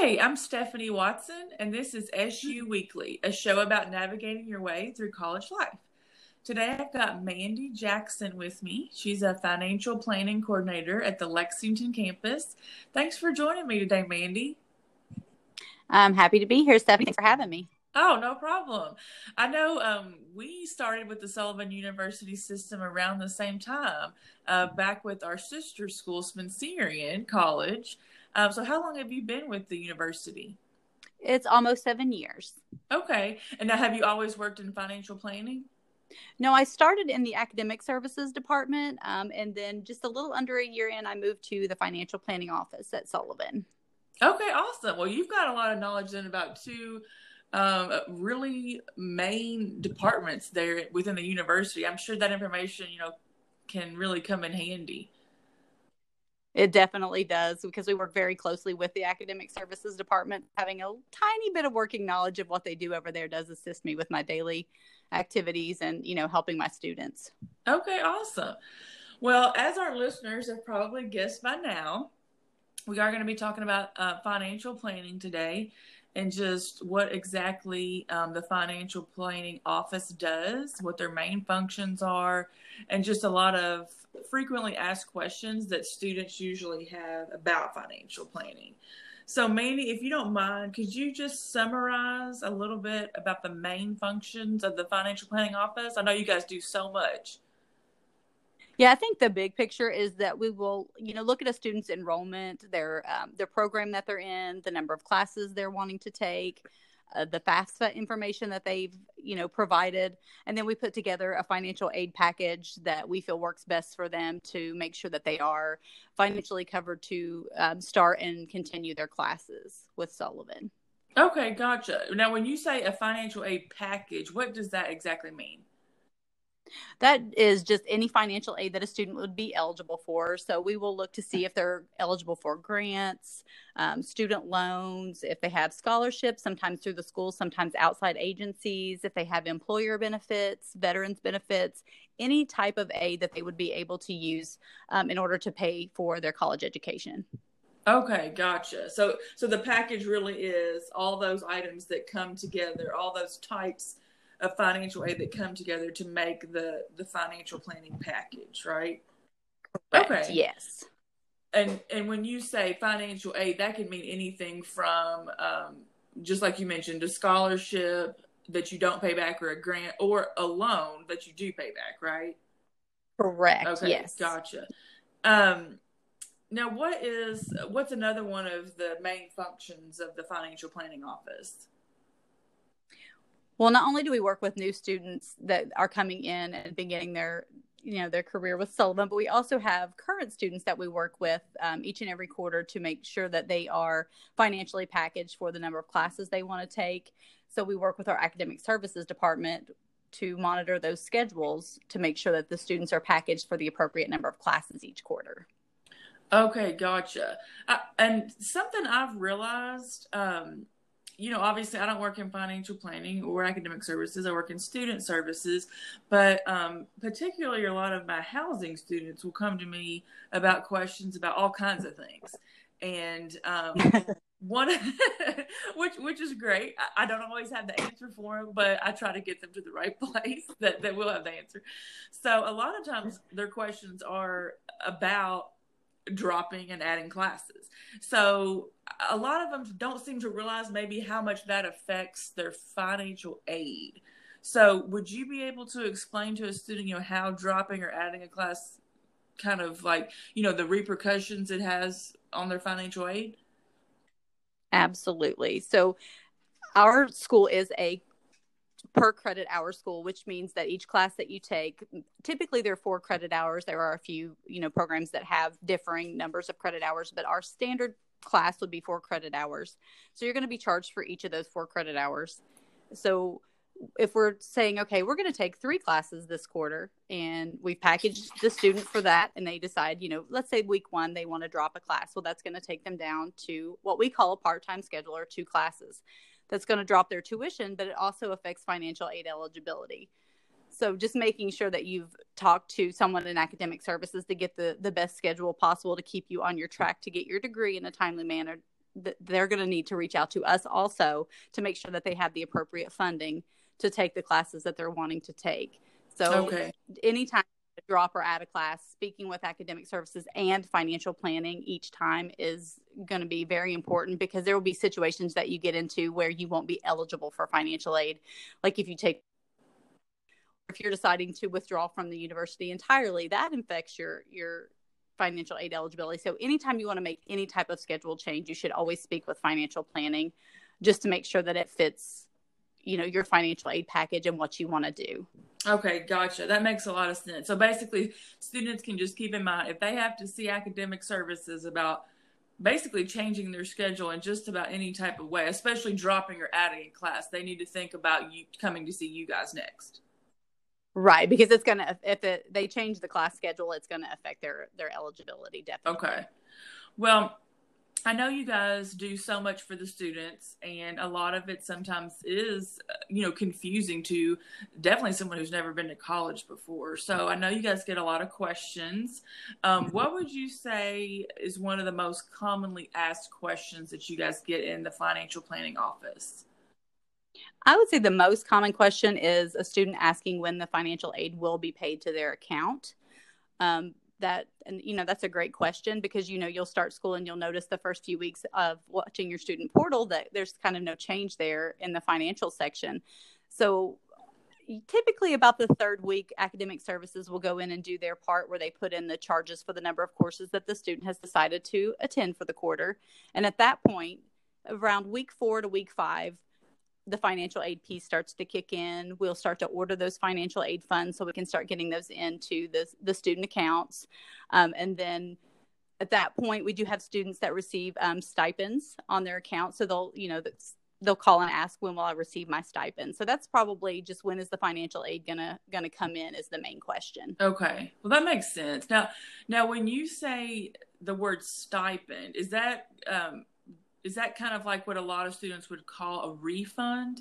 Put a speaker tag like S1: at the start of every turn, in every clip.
S1: Hey, I'm Stephanie Watson, and this is SU Weekly, a show about navigating your way through college life. Today I've got Mandy Jackson with me. She's a financial planning coordinator at the Lexington campus. Thanks for joining me today, Mandy.
S2: I'm happy to be here, Stephanie. Thanks for having me.
S1: Oh, no problem. I know um, we started with the Sullivan University system around the same time, uh, back with our sister school, Spencerian College. Um, so, how long have you been with the university?
S2: It's almost seven years.
S1: Okay. And now, have you always worked in financial planning?
S2: No, I started in the academic services department, um, and then just a little under a year in, I moved to the financial planning office at Sullivan.
S1: Okay, awesome. Well, you've got a lot of knowledge then about two um, really main departments there within the university. I'm sure that information, you know, can really come in handy.
S2: It definitely does because we work very closely with the academic services department. Having a tiny bit of working knowledge of what they do over there does assist me with my daily activities and, you know, helping my students.
S1: Okay, awesome. Well, as our listeners have probably guessed by now, we are going to be talking about uh, financial planning today and just what exactly um, the financial planning office does, what their main functions are, and just a lot of frequently asked questions that students usually have about financial planning. So, Mandy, if you don't mind, could you just summarize a little bit about the main functions of the financial planning office? I know you guys do so much.
S2: Yeah, I think the big picture is that we will, you know, look at a student's enrollment, their um, their program that they're in, the number of classes they're wanting to take, uh, the FAFSA information that they've, you know, provided, and then we put together a financial aid package that we feel works best for them to make sure that they are financially covered to um, start and continue their classes with Sullivan.
S1: Okay, gotcha. Now, when you say a financial aid package, what does that exactly mean?
S2: That is just any financial aid that a student would be eligible for. So we will look to see if they're eligible for grants, um, student loans, if they have scholarships, sometimes through the school, sometimes outside agencies, if they have employer benefits, veterans benefits, any type of aid that they would be able to use um, in order to pay for their college education.
S1: Okay, gotcha. So so the package really is all those items that come together, all those types of financial aid that come together to make the the financial planning package, right?
S2: Correct. Okay. Yes.
S1: And and when you say financial aid, that can mean anything from um, just like you mentioned, a scholarship that you don't pay back, or a grant, or a loan that you do pay back, right?
S2: Correct. Okay. Yes.
S1: Gotcha. Um, now, what is what's another one of the main functions of the financial planning office?
S2: Well, not only do we work with new students that are coming in and beginning their you know their career with Sullivan, but we also have current students that we work with um, each and every quarter to make sure that they are financially packaged for the number of classes they want to take. So we work with our academic services department to monitor those schedules to make sure that the students are packaged for the appropriate number of classes each quarter.
S1: Okay, gotcha. Uh, and something I've realized um, you know, obviously I don't work in financial planning or academic services. I work in student services, but um, particularly a lot of my housing students will come to me about questions about all kinds of things. And um, one, which which is great. I, I, don't always have the answer for them, but I try to get them to the right place that that will have the answer. So a lot of times their questions are about dropping and adding classes. So a lot of them don't seem to realize maybe how much that affects their financial aid. So would you be able to explain to a student, you know, how dropping or adding a class kind of like, you know, the repercussions it has on their financial aid?
S2: Absolutely. So our school is a per credit hour school, which means that each class that you take, typically there are four credit hours. There are a few, you know, programs that have differing numbers of credit hours, but our standard class would be four credit hours. So you're going to be charged for each of those four credit hours. So if we're saying, okay, we're going to take three classes this quarter and we've packaged the student for that, and they decide, you know, let's say week one, they want to drop a class. Well, that's going to take them down to what we call a part time schedule or two classes that's going to drop their tuition, but it also affects financial aid eligibility. So just making sure that you've talked to someone in academic services to get the, the best schedule possible to keep you on your track to get your degree in a timely manner they're going to need to reach out to us also to make sure that they have the appropriate funding to take the classes that they're wanting to take. So okay. anytime drop or add a class, speaking with academic services and financial planning each time is going to be very important because there will be situations that you get into where you won't be eligible for financial aid. Like if you take if you're deciding to withdraw from the university entirely, that affects your your financial aid eligibility. So anytime you want to make any type of schedule change, you should always speak with financial planning just to make sure that it fits you know your financial aid package and what you want to do.
S1: Okay, gotcha. That makes a lot of sense. So basically, students can just keep in mind if they have to see academic services about basically changing their schedule in just about any type of way, especially dropping or adding a class, they need to think about you coming to see you guys next.
S2: Right, because it's gonna if it, they change the class schedule, it's gonna affect their their eligibility definitely.
S1: Okay. Well, I know you guys do so much for the students, and a lot of it sometimes is, uh, you know, confusing to definitely someone who's never been to college before. So I know you guys get a lot of questions. Um, what would you say is one of the most commonly asked questions that you guys get in the financial planning office?
S2: I would say the most common question is a student asking when the financial aid will be paid to their account. Um, that and you know that's a great question because you know you'll start school and you'll notice the first few weeks of watching your student portal that there's kind of no change there in the financial section. So typically about the third week academic services will go in and do their part where they put in the charges for the number of courses that the student has decided to attend for the quarter. And at that point around week four to week five the financial aid piece starts to kick in, we'll start to order those financial aid funds so we can start getting those into the, the student accounts. Um, and then at that point, we do have students that receive um, stipends on their account. So they'll, you know, they'll call and ask when will I receive my stipend. So that's probably just when is the financial aid gonna gonna come in is the main question.
S1: Okay, well that makes sense. Now, now when you say the word stipend, is that um, is that kind of like what a lot of students would call a refund?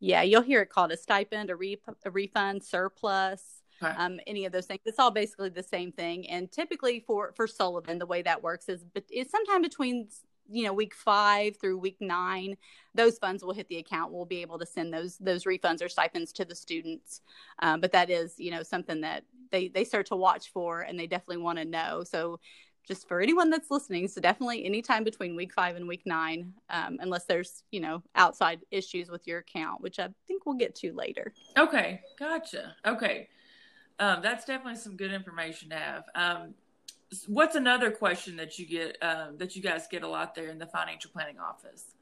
S2: Yeah, you'll hear it called a stipend, a, re- a refund, surplus, okay. um, any of those things. It's all basically the same thing. And typically for for Sullivan, the way that works is but it's sometime between you know week five through week nine those funds will hit the account we'll be able to send those those refunds or stipends to the students um, but that is you know something that they they start to watch for and they definitely want to know so just for anyone that's listening. So definitely anytime between week five and week nine, um, unless there's, you know, outside issues with your account, which I think we'll get to later.
S1: Okay. Gotcha. Okay. Um, that's definitely some good information to have. Um, what's another question that you get, um, that you guys get a lot there in the financial planning office?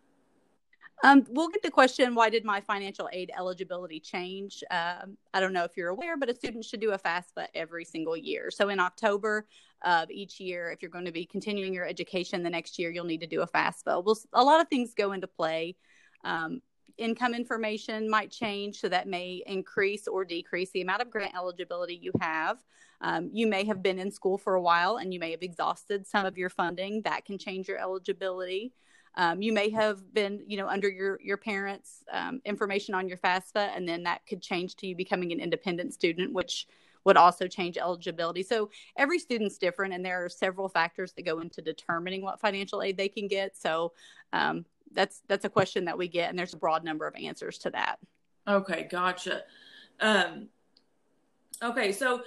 S2: Um, we'll get the question why did my financial aid eligibility change? Um, I don't know if you're aware, but a student should do a FAFSA every single year. So in October of each year, if you're going to be continuing your education the next year, you'll need to do a FAFSA. Well, a lot of things go into play. Um, income information might change, so that may increase or decrease the amount of grant eligibility you have. Um, you may have been in school for a while and you may have exhausted some of your funding. That can change your eligibility. Um, you may have been, you know, under your your parents' um, information on your FAFSA, and then that could change to you becoming an independent student, which would also change eligibility. So every student's different, and there are several factors that go into determining what financial aid they can get. So um, that's that's a question that we get, and there's a broad number of answers to that.
S1: Okay, gotcha. Um, okay, so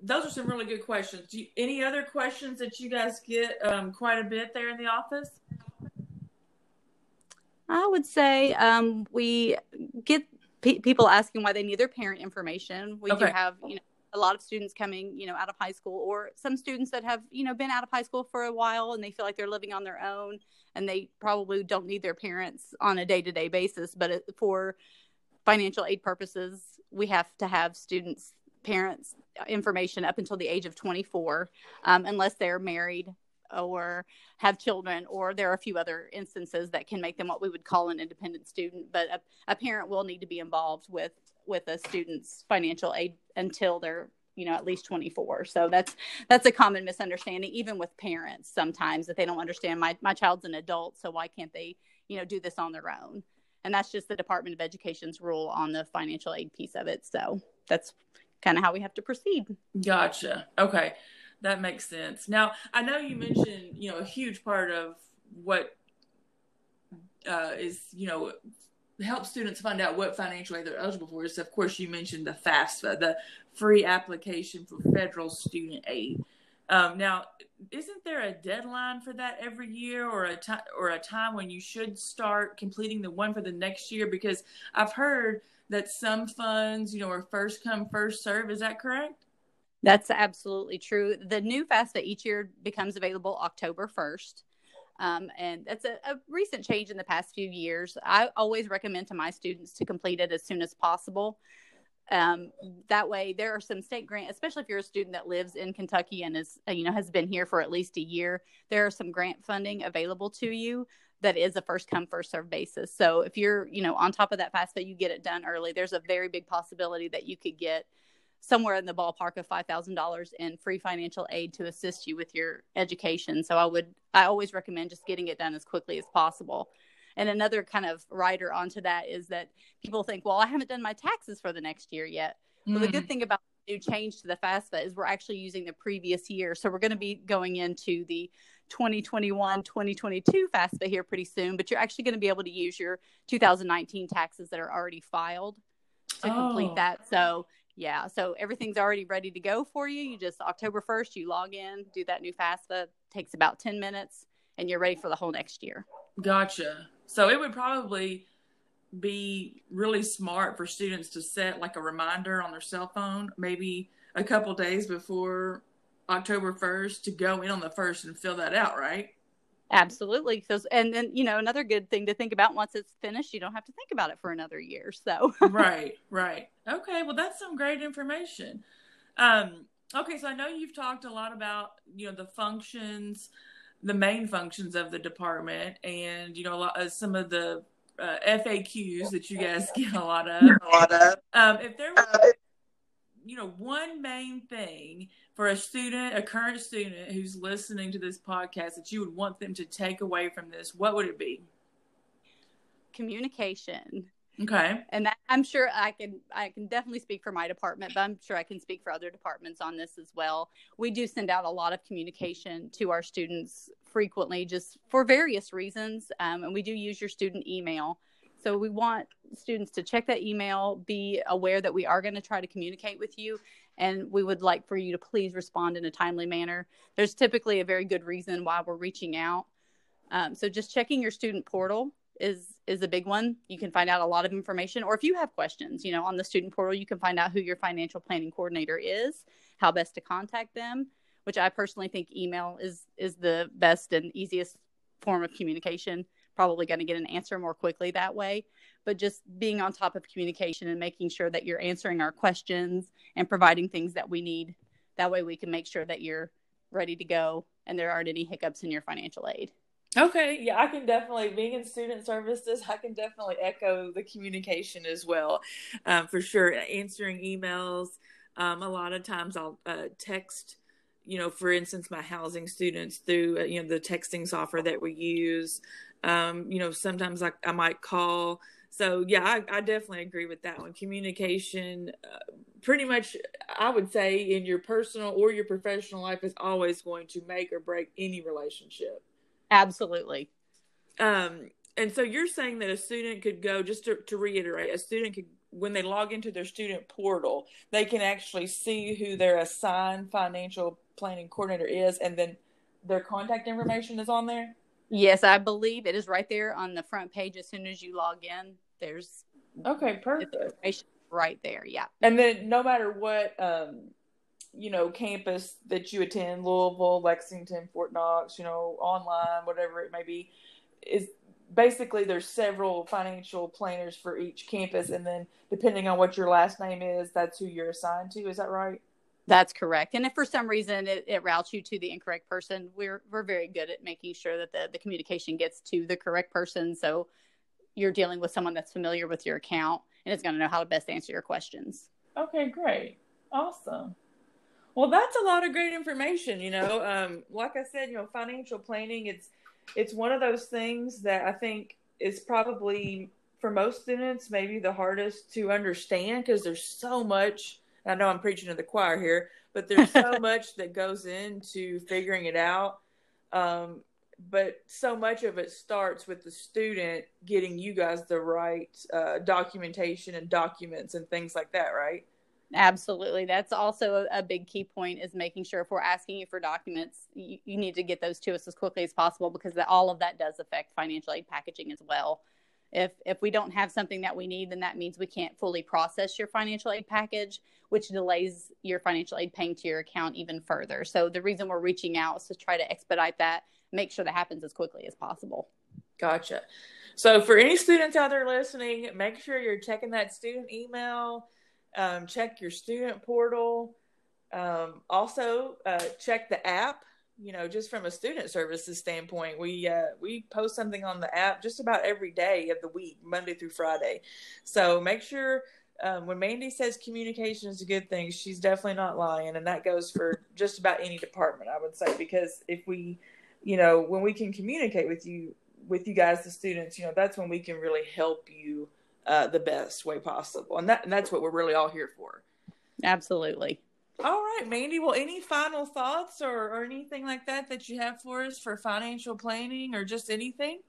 S1: those are some really good questions. You, any other questions that you guys get um, quite a bit there in the office?
S2: I would say um, we get pe- people asking why they need their parent information. We okay. do have, you know, a lot of students coming, you know, out of high school, or some students that have, you know, been out of high school for a while and they feel like they're living on their own and they probably don't need their parents on a day to day basis. But for financial aid purposes, we have to have students' parents' information up until the age of 24, um, unless they're married or have children, or there are a few other instances that can make them what we would call an independent student. But a, a parent will need to be involved with with a student's financial aid until they're you know at least 24 so that's that's a common misunderstanding even with parents sometimes that they don't understand my my child's an adult so why can't they you know do this on their own? And that's just the department of education's rule on the financial aid piece of it. So that's kind of how we have to proceed.
S1: Gotcha. Okay that makes sense. Now, I know you mentioned, you know, a huge part of what uh, is you know help students find out what financial aid they're eligible for is of course you mentioned the FAFSA, the free application for federal student aid. Um, now, isn't there a deadline for that every year, or a time, or a time when you should start completing the one for the next year? Because I've heard that some funds, you know, are first come first serve. Is that correct?
S2: That's absolutely true. The new FAFSA each year becomes available October first. Um, and that's a, a, recent change in the past few years. I always recommend to my students to complete it as soon as possible. Um, that way, there are some state grant, especially if you're a student that lives in Kentucky and is you know has been here for at least a year. There are some grant funding available to you that is a first come first serve basis. So if you're you know on top of that FAFSA, you get it done early. There's a very big possibility that you could get somewhere in the ballpark of $5,000 in free financial aid to assist you with your education. So I would, I always recommend just getting it done as quickly as possible. And another kind of rider onto that is that people think, well, I haven't done my taxes for the next year yet. Mm. Well, the good mm. thing about the new change to the FAFSA is we're actually using the previous year. So we're going to be going into the 2021 2022 FAFSA here pretty soon, but you're actually going to be able to use your 2019 taxes that are already filed to oh. complete that. So yeah, so everything's already ready to go for you. You just October 1st, you log in, do that new FAFSA, takes about 10 minutes, and you're ready for the whole next year.
S1: Gotcha. So it would probably be really smart for students to set like a reminder on their cell phone, maybe a couple days before October 1st to go in on the 1st and fill that out, right?
S2: Absolutely. So, and then, you know, another good thing to think about once it's finished, you don't have to think about it for another year. So,
S1: right, right. Okay. Well, that's some great information. Um, okay. So I know you've talked a lot about, you know, the functions, the main functions of the department and, you know, a lot of some of the uh, FAQs that you guys get a lot of. A lot of. Um, if there was, you know, one main thing for a student, a current student who's listening to this podcast that you would want them to take away from this, what would it be?
S2: Communication.
S1: Okay.
S2: And that, I'm sure I can I can definitely speak for my department, but I'm sure I can speak for other departments on this as well. We do send out a lot of communication to our students frequently, just for various reasons, um, and we do use your student email. So we want students to check that email, be aware that we are going to try to communicate with you, and we would like for you to please respond in a timely manner. There's typically a very good reason why we're reaching out. Um, so just checking your student portal is is a big one. You can find out a lot of information, or if you have questions, you know, on the student portal, you can find out who your financial planning coordinator is, how best to contact them. Which I personally think email is is the best and easiest form of communication. Probably going to get an answer more quickly that way but just being on top of communication and making sure that you're answering our questions and providing things that we need. That way we can make sure that you're ready to go and there aren't any hiccups in your financial aid.
S1: Okay, yeah, I can definitely, being in student services, I can definitely echo the communication as well, um, for sure. Answering emails, um, a lot of times I'll uh, text, you know, for instance, my housing students through, uh, you know, the texting software that we use. Um, you know, sometimes I, I might call so yeah, I, I, definitely agree with that one. Communication, uh, pretty much, I would say in your personal or your professional life is always going to make or break any relationship.
S2: Absolutely.
S1: Um, and so you're saying that a student could go just to, to reiterate, a student could when they log into their student portal, they can actually see who their assigned financial planning coordinator is, and then their contact information is on there.
S2: Yes, I believe it is right there on the front page as soon as you log in there's
S1: okay, perfect
S2: right there. Yeah,
S1: and then no matter what, um, you know, campus that you attend, Louisville, Lexington, Fort Knox, you know, online, whatever it may be, is basically there's several financial planners for each campus, and then depending on what your last name is, that's who you're assigned to. Is that right?
S2: That's correct. And if for some reason it, it, routes you to the incorrect person, we're we're very good at making sure that the, the communication gets to the correct person. So you're dealing with someone that's familiar with your account and is going to know how to best answer your questions.
S1: Okay, great. Awesome. Well, that's a lot of great information. You know, um, like I said, you know, financial planning, it's, it's one of those things that I think is probably for most students, maybe the hardest to understand because there's so much. I know I'm preaching to the choir here, but there's so much that goes into figuring it out. Um, but so much of it starts with the student getting you guys the right uh, documentation and documents and things like that, right?
S2: Absolutely. That's also a, big key point is making sure if we're asking you for documents, you, you need to get those to us as quickly as possible because the, all of that does affect financial aid packaging as well. If if we don't have something that we need, then that means we can't fully process your financial aid package, which delays your financial aid paying to your account even further. So the reason we're reaching out is to try to expedite that, make sure that happens as quickly as possible.
S1: Gotcha. So for any students out there listening, make sure you're checking that student email um, check your student portal. Um, also, uh, check the app. You know, just from a student services standpoint, we uh, we post something on the app just about every day of the week, Monday through Friday. So make sure um, when Mandy says communication is a good thing, she's definitely not lying, and that goes for just about any department, I would say, because if we, you know, when we can communicate with you, with you guys, the students, you know, that's when we can really help you uh, the best way possible. And that and that's what we're really all here for.
S2: Absolutely.
S1: All right, Mandy. Well, any final thoughts or, or anything like that that you have for us for financial planning or just anything?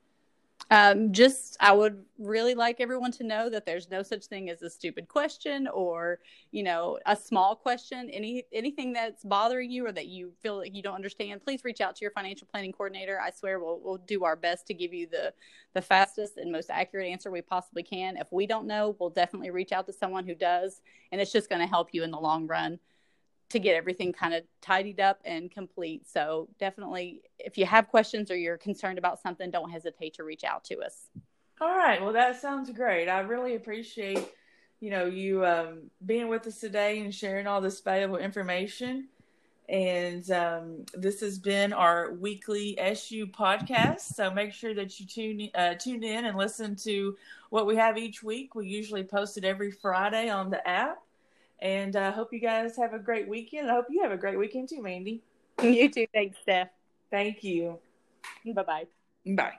S2: Um, just, I would really like everyone to know that there's no such thing as a stupid question or, you know, a small question. Any anything that's bothering you or that you feel like you don't understand, please reach out to your financial planning coordinator. I swear we'll we'll do our best to give you the the fastest and most accurate answer we possibly can. If we don't know, we'll definitely reach out to someone who does, and it's just going to help you in the long run to get everything kind of tidied up and complete. So definitely, if you have questions or you're concerned about something, don't hesitate to reach out to us.
S1: All right. Well, that sounds great. I really appreciate, you know, you um, being with us today and sharing all this valuable information. And um, this has been our weekly SU podcast. So make sure that you tune uh, tune in and listen to what we have each week. We usually post it every Friday on the app. And I uh, hope you guys have a great weekend. I hope you have a great weekend too, Mandy.
S2: You too. Thanks, Steph.
S1: Thank you.
S2: Bye bye.
S1: Bye.